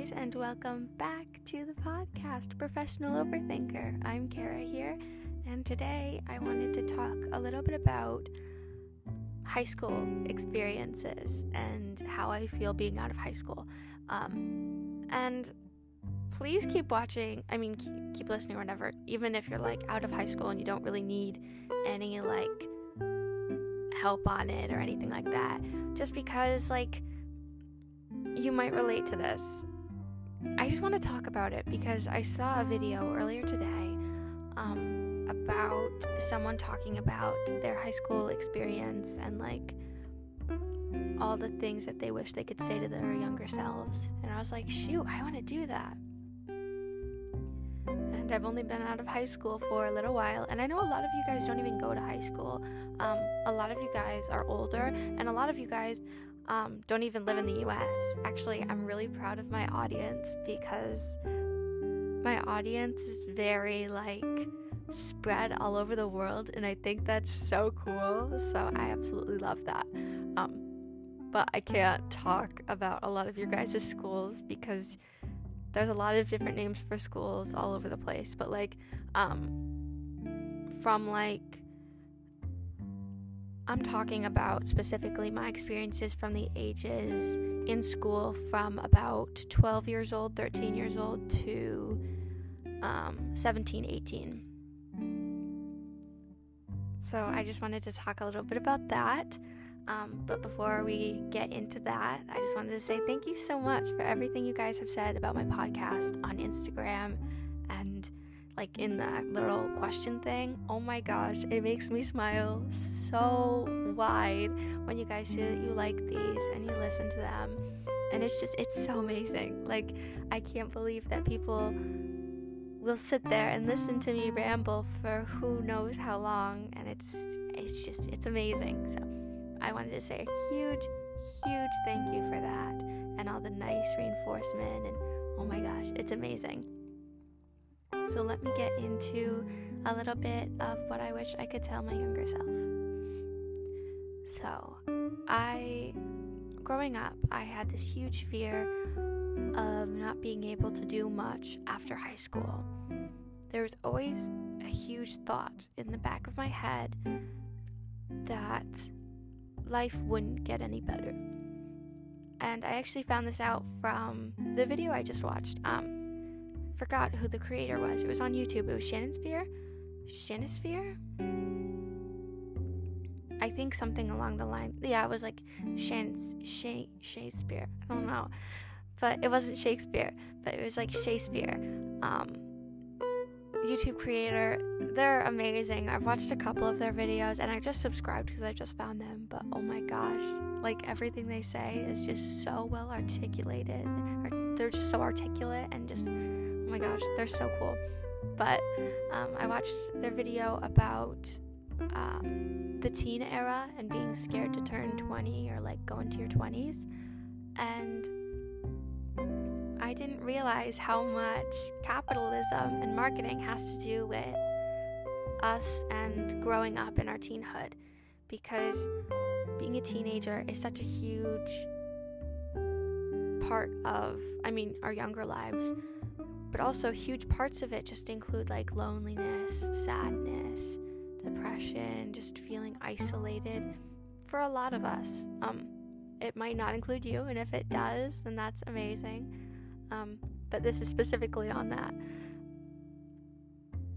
guys, and welcome back to the podcast, Professional Overthinker. I'm Kara here, and today I wanted to talk a little bit about high school experiences and how I feel being out of high school. Um, and please keep watching. I mean, keep, keep listening or whatever, even if you're like out of high school and you don't really need any like help on it or anything like that. Just because, like, you might relate to this. I just want to talk about it because I saw a video earlier today um, about someone talking about their high school experience and like all the things that they wish they could say to their younger selves. And I was like, shoot, I want to do that. And I've only been out of high school for a little while, and I know a lot of you guys don't even go to high school. Um, a lot of you guys are older, and a lot of you guys um, don't even live in the US. Actually, I'm really proud of my audience because my audience is very like spread all over the world, and I think that's so cool. So I absolutely love that. Um, but I can't talk about a lot of your guys' schools because there's a lot of different names for schools all over the place. But like, um, from like I'm talking about specifically my experiences from the ages in school from about 12 years old, 13 years old to um, 17, 18. So I just wanted to talk a little bit about that. Um, but before we get into that, I just wanted to say thank you so much for everything you guys have said about my podcast on Instagram and like in that little question thing. Oh my gosh, it makes me smile so wide when you guys say that you like these and you listen to them. And it's just, it's so amazing. Like, I can't believe that people will sit there and listen to me ramble for who knows how long. And it's, it's just, it's amazing. So, I wanted to say a huge, huge thank you for that and all the nice reinforcement. And oh my gosh, it's amazing. So let me get into a little bit of what I wish I could tell my younger self. So, I, growing up, I had this huge fear of not being able to do much after high school. There was always a huge thought in the back of my head that life wouldn't get any better. And I actually found this out from the video I just watched. Um, forgot who the creator was. It was on YouTube. It was Shannon Sphere. Shannon Sphere? I think something along the line. Yeah, it was like Shan Shay Shakespeare. I don't know, but it wasn't Shakespeare. But it was like Shakespeare. Um, YouTube creator. They're amazing. I've watched a couple of their videos and I just subscribed because I just found them. But oh my gosh, like everything they say is just so well articulated. They're just so articulate and just oh my gosh, they're so cool. But um, I watched their video about um, the teen era and being scared to turn 20 or like go into your 20s. And I didn't realize how much capitalism and marketing has to do with us and growing up in our teenhood because being a teenager is such a huge part of, I mean, our younger lives but also huge parts of it just include like loneliness, sadness, depression, just feeling isolated for a lot of us. Um, it might not include you, and if it does, then that's amazing. Um, but this is specifically on that.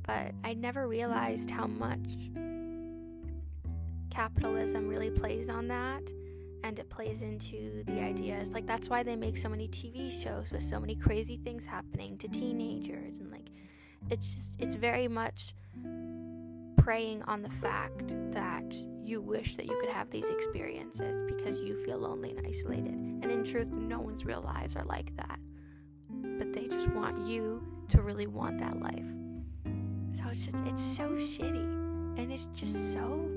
But I never realized how much capitalism really plays on that and it plays into the ideas like that's why they make so many tv shows with so many crazy things happening to teenagers and like it's just it's very much preying on the fact that you wish that you could have these experiences because you feel lonely and isolated and in truth no one's real lives are like that but they just want you to really want that life so it's just it's so shitty and it's just so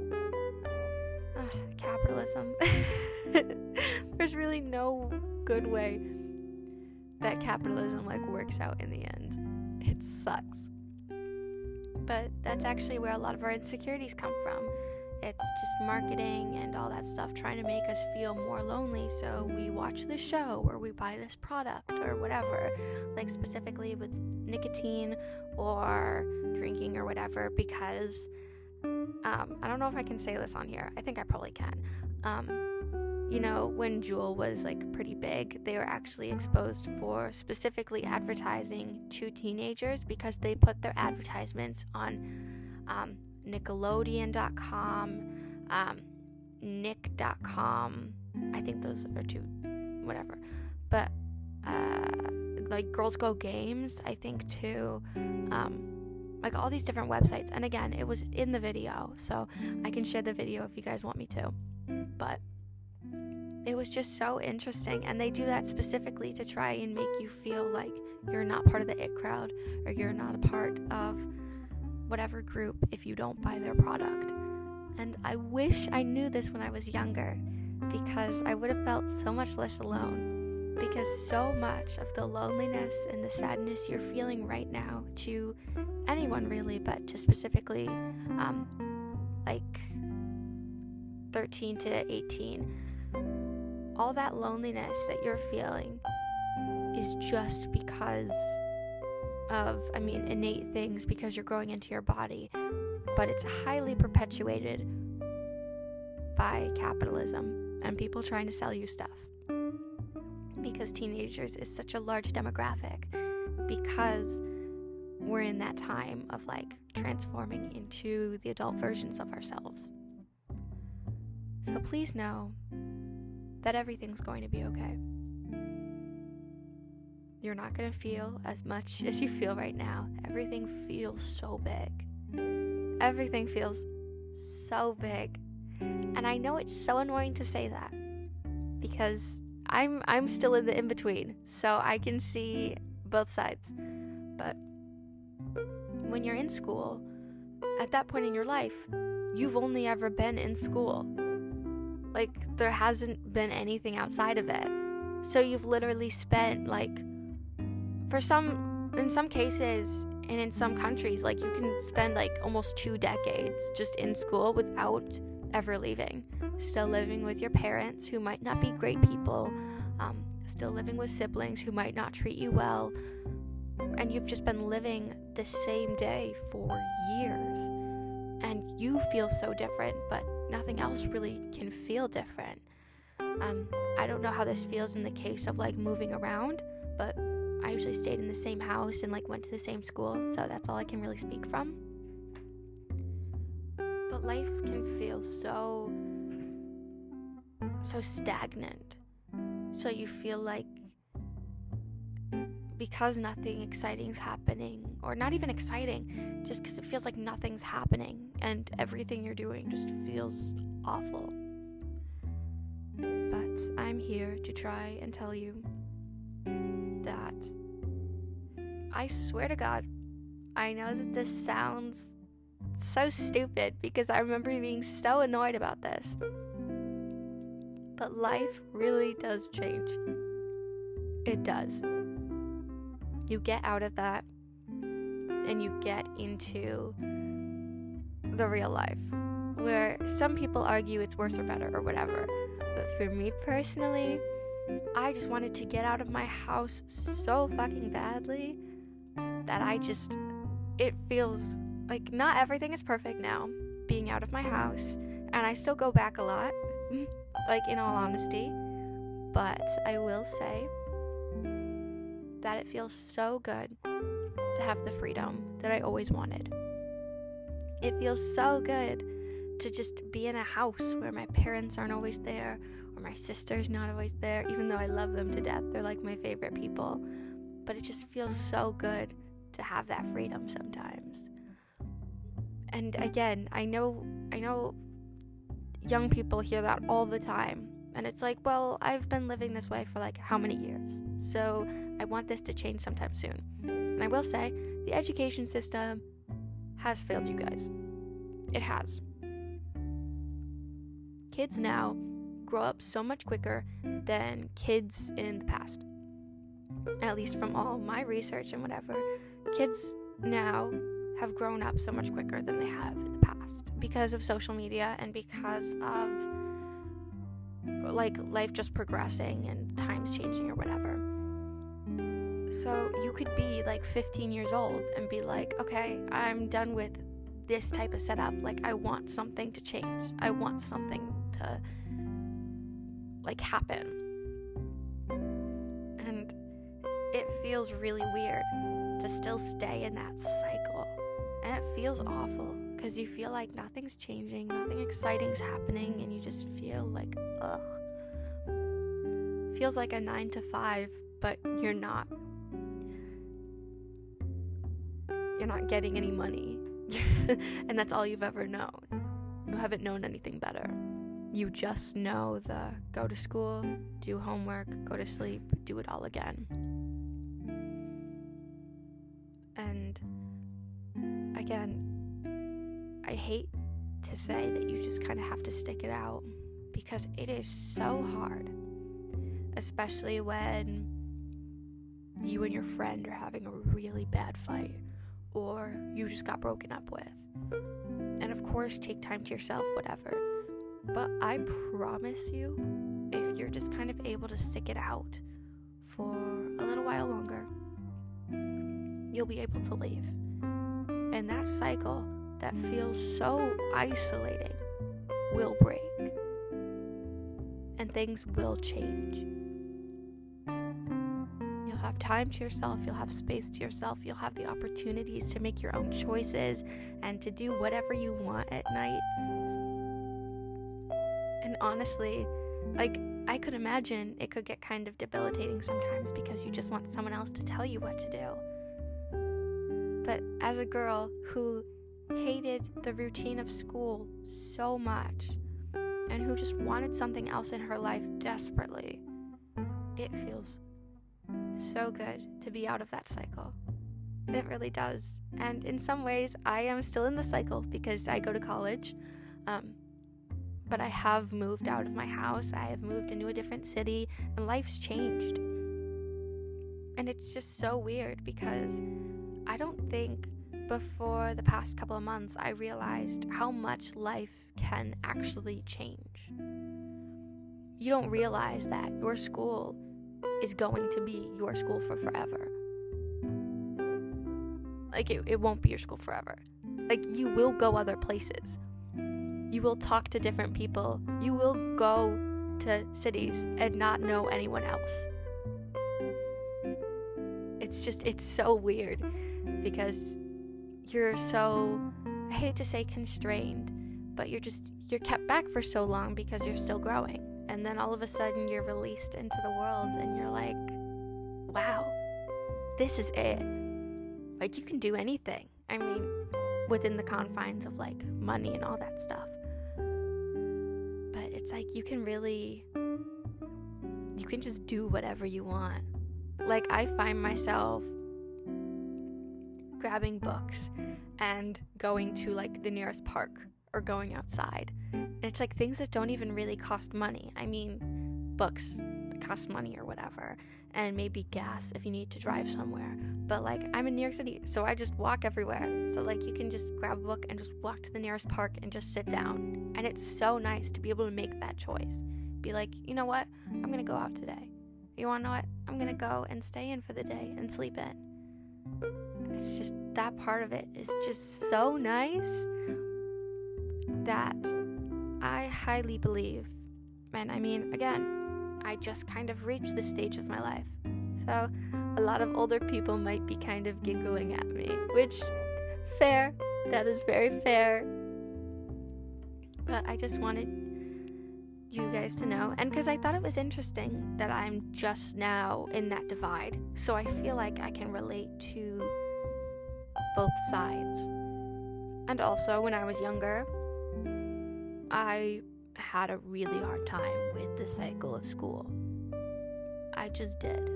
capitalism. There's really no good way that capitalism like works out in the end. It sucks. But that's actually where a lot of our insecurities come from it's just marketing and all that stuff trying to make us feel more lonely. So we watch this show or we buy this product or whatever, like specifically with nicotine or drinking or whatever, because um, I don't know if I can say this on here. I think I probably can. Um, you know, when Juul was like pretty big, they were actually exposed for specifically advertising to teenagers because they put their advertisements on um, Nickelodeon.com, um, Nick.com. I think those are two, whatever. But uh, like Girls Go Games, I think too. Um, like all these different websites. And again, it was in the video, so I can share the video if you guys want me to. But it was just so interesting. And they do that specifically to try and make you feel like you're not part of the it crowd or you're not a part of whatever group if you don't buy their product. And I wish I knew this when I was younger because I would have felt so much less alone. Because so much of the loneliness and the sadness you're feeling right now, to anyone really, but to specifically um, like 13 to 18, all that loneliness that you're feeling is just because of, I mean, innate things because you're growing into your body, but it's highly perpetuated by capitalism and people trying to sell you stuff. Because teenagers is such a large demographic, because we're in that time of like transforming into the adult versions of ourselves. So please know that everything's going to be okay. You're not going to feel as much as you feel right now. Everything feels so big. Everything feels so big. And I know it's so annoying to say that because I'm I'm still in the in between. So I can see both sides. But when you're in school, at that point in your life, you've only ever been in school. Like there hasn't been anything outside of it. So you've literally spent like for some in some cases and in some countries like you can spend like almost two decades just in school without ever leaving. Still living with your parents who might not be great people um, still living with siblings who might not treat you well. And you've just been living the same day for years. And you feel so different but nothing else really can feel different um, i don't know how this feels in the case of like moving around but I usually stayed in the same house and like went to the same school, so that's all I can really speak from. But life can feel so so stagnant. So you feel like because nothing exciting is happening, or not even exciting, just because it feels like nothing's happening and everything you're doing just feels awful. But I'm here to try and tell you that. I swear to God, I know that this sounds so stupid because I remember being so annoyed about this. But life really does change. It does. You get out of that and you get into the real life where some people argue it's worse or better or whatever. But for me personally, I just wanted to get out of my house so fucking badly that I just, it feels like not everything is perfect now, being out of my house. And I still go back a lot, like in all honesty. But I will say that it feels so good to have the freedom that I always wanted. It feels so good to just be in a house where my parents aren't always there or my sister's not always there, even though I love them to death. They're like my favorite people. But it just feels so good to have that freedom sometimes. And again, I know I know young people hear that all the time. And it's like, well, I've been living this way for like how many years? So I want this to change sometime soon. And I will say, the education system has failed you guys. It has. Kids now grow up so much quicker than kids in the past. At least from all my research and whatever, kids now have grown up so much quicker than they have in the past. because of social media and because of like life just progressing and times changing or whatever. So you could be like 15 years old and be like, okay, I'm done with this type of setup. Like, I want something to change. I want something to like happen. And it feels really weird to still stay in that cycle. And it feels awful because you feel like nothing's changing, nothing exciting's happening, and you just feel like, ugh. Feels like a nine to five, but you're not. You're not getting any money. and that's all you've ever known. You haven't known anything better. You just know the go to school, do homework, go to sleep, do it all again. And again, I hate to say that you just kind of have to stick it out because it is so hard, especially when you and your friend are having a really bad fight or you just got broken up with. And of course, take time to yourself, whatever. But I promise you, if you're just kind of able to stick it out for a little while longer, you'll be able to leave. And that cycle that feels so isolating will break. And things will change have time to yourself, you'll have space to yourself, you'll have the opportunities to make your own choices and to do whatever you want at nights. And honestly, like, I could imagine it could get kind of debilitating sometimes because you just want someone else to tell you what to do. But as a girl who hated the routine of school so much and who just wanted something else in her life desperately, it feels so good to be out of that cycle. It really does. And in some ways, I am still in the cycle because I go to college. Um, but I have moved out of my house, I have moved into a different city, and life's changed. And it's just so weird because I don't think before the past couple of months I realized how much life can actually change. You don't realize that your school is going to be your school for forever. Like, it, it won't be your school forever. Like, you will go other places. You will talk to different people. You will go to cities and not know anyone else. It's just, it's so weird because you're so, I hate to say constrained, but you're just, you're kept back for so long because you're still growing and then all of a sudden you're released into the world and you're like, wow, this is it. Like, you can do anything. I mean, within the confines of like money and all that stuff. But it's like you can really, you can just do whatever you want. Like, I find myself grabbing books and going to like the nearest park or going outside it's like things that don't even really cost money. I mean, books cost money or whatever, and maybe gas if you need to drive somewhere. But like, I'm in New York City, so I just walk everywhere. So, like, you can just grab a book and just walk to the nearest park and just sit down. And it's so nice to be able to make that choice. Be like, you know what? I'm gonna go out today. You wanna know what? I'm gonna go and stay in for the day and sleep in. It's just that part of it is just so nice that I highly believe, and I mean, again, I just kind of reached this stage of my life. So a lot of older people might be kind of giggling at me, which, fair, that is very fair. But I just wanted you guys to know, and because I thought it was interesting that I'm just now in that divide, so I feel like I can relate to both sides. And also, when I was younger, I had a really hard time with the cycle of school. I just did.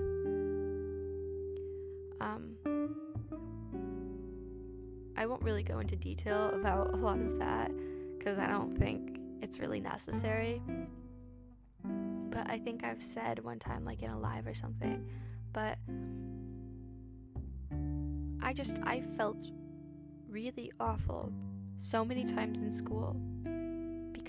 Um, I won't really go into detail about a lot of that because I don't think it's really necessary. But I think I've said one time, like in a live or something, but I just, I felt really awful so many times in school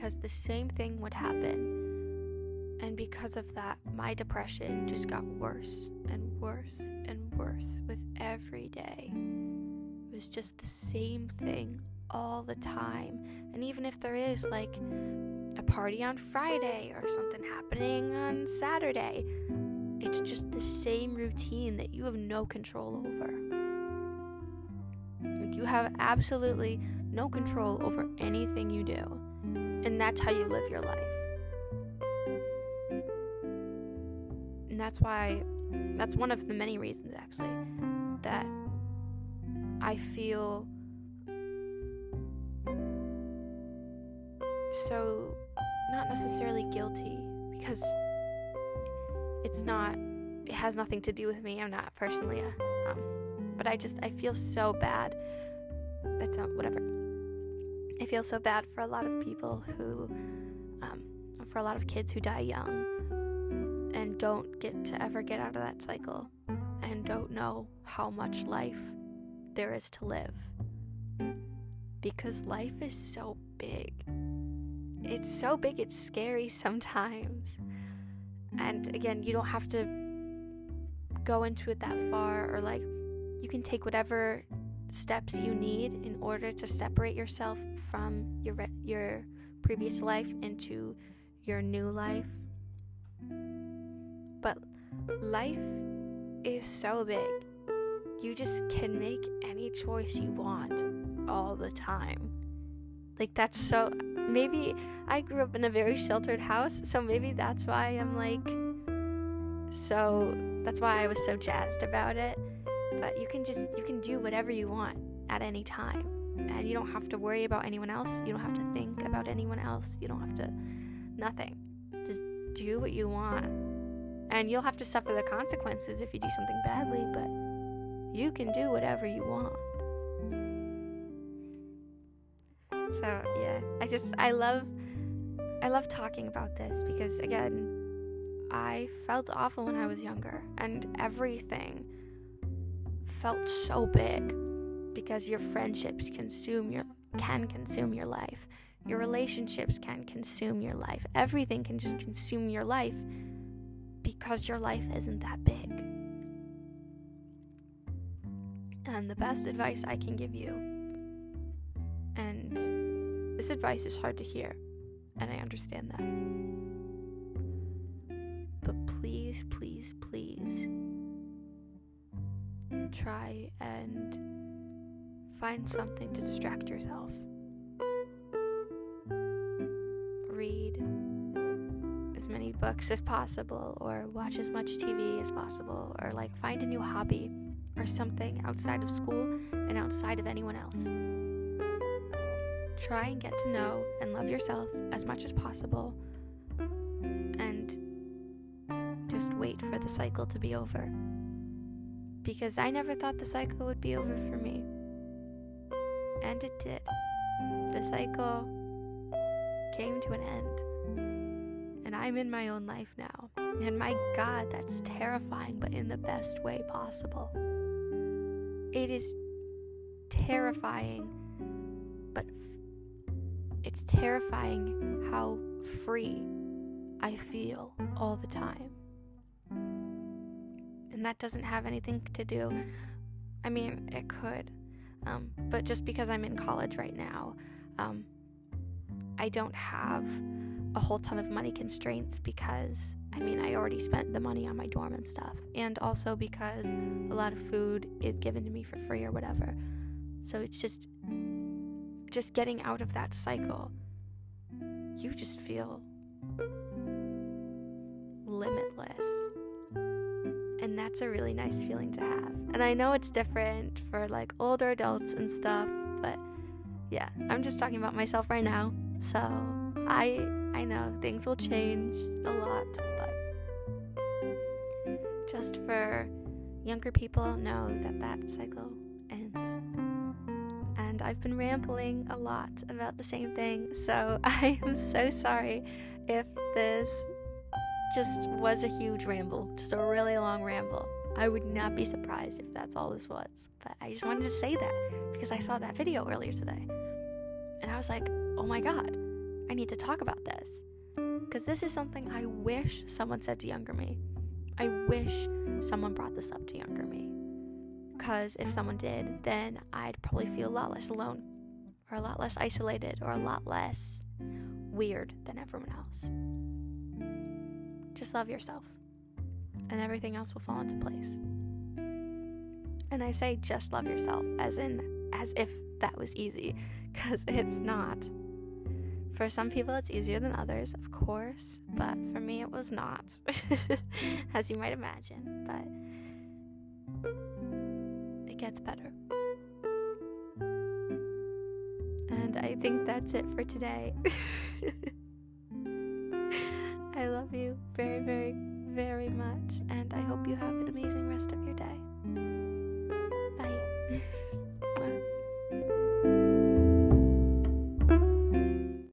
because the same thing would happen. And because of that, my depression just got worse and worse and worse with every day. It was just the same thing all the time. And even if there is like a party on Friday or something happening on Saturday, it's just the same routine that you have no control over. Like you have absolutely no control over anything you do. And that's how you live your life. And that's why, that's one of the many reasons actually, that I feel so not necessarily guilty because it's not it has nothing to do with me. I'm not personally a, um, but i just i feel so bad. That's not whatever i feel so bad for a lot of people who um, for a lot of kids who die young and don't get to ever get out of that cycle and don't know how much life there is to live because life is so big it's so big, it's scary sometimes. And again, you don't have to go into it that far, or like, you can take whatever steps you need in order to separate yourself from your your previous life into your new life. But life is so big. You just can make any choice you want all the time. Like that's so maybe I grew up in a very sheltered house, so maybe that's why I'm like so that's why I was so jazzed about it. But you can just you can do whatever you want at any time. And you don't have to worry about anyone else. You don't have to think about anyone else. You don't have to nothing. Just do what you want. And you'll have to suffer the consequences if you do something badly, but you can do whatever you want. So, yeah. I just I love I love talking about this because again, I felt awful when I was younger and everything felt so big because your friendships consume your can consume your life. Your relationships can consume your life. Everything can just consume your life because your life isn't that big. And the best advice I can give you and this advice is hard to hear, and I understand that. Try and find something to distract yourself. Read as many books as possible, or watch as much TV as possible, or like find a new hobby or something outside of school and outside of anyone else. Try and get to know and love yourself as much as possible. And just wait for the cycle to be over. Because I never thought the cycle would be over for me. And it did. The cycle came to an end. And I'm in my own life now. And my God, that's terrifying, but in the best way possible. It is terrifying but it's terrifying how free I feel all the time. And that doesn't have anything to do, I mean, it could, um, but just because I'm in college right now, um, I don't have a whole ton of money constraints because I mean, I already spent the money on my dorm and stuff, and also because a lot of food is given to me for free or whatever. So it's just just getting out of that cycle, you just feel limitless. And that's a really nice feeling to have. And I know it's different for like older adults and stuff, but yeah, I'm just talking about myself right now. So, I I know things will change a lot, but just for younger people know that that cycle ends. And I've been rambling a lot about the same thing, so I am so sorry if this just was a huge ramble, just a really long ramble. I would not be surprised if that's all this was, but I just wanted to say that because I saw that video earlier today. And I was like, oh my God, I need to talk about this. Because this is something I wish someone said to younger me. I wish someone brought this up to younger me. Because if someone did, then I'd probably feel a lot less alone, or a lot less isolated, or a lot less weird than everyone else. Just love yourself, and everything else will fall into place. And I say just love yourself, as in, as if that was easy, because it's not. For some people, it's easier than others, of course, but for me, it was not, as you might imagine. But it gets better. And I think that's it for today.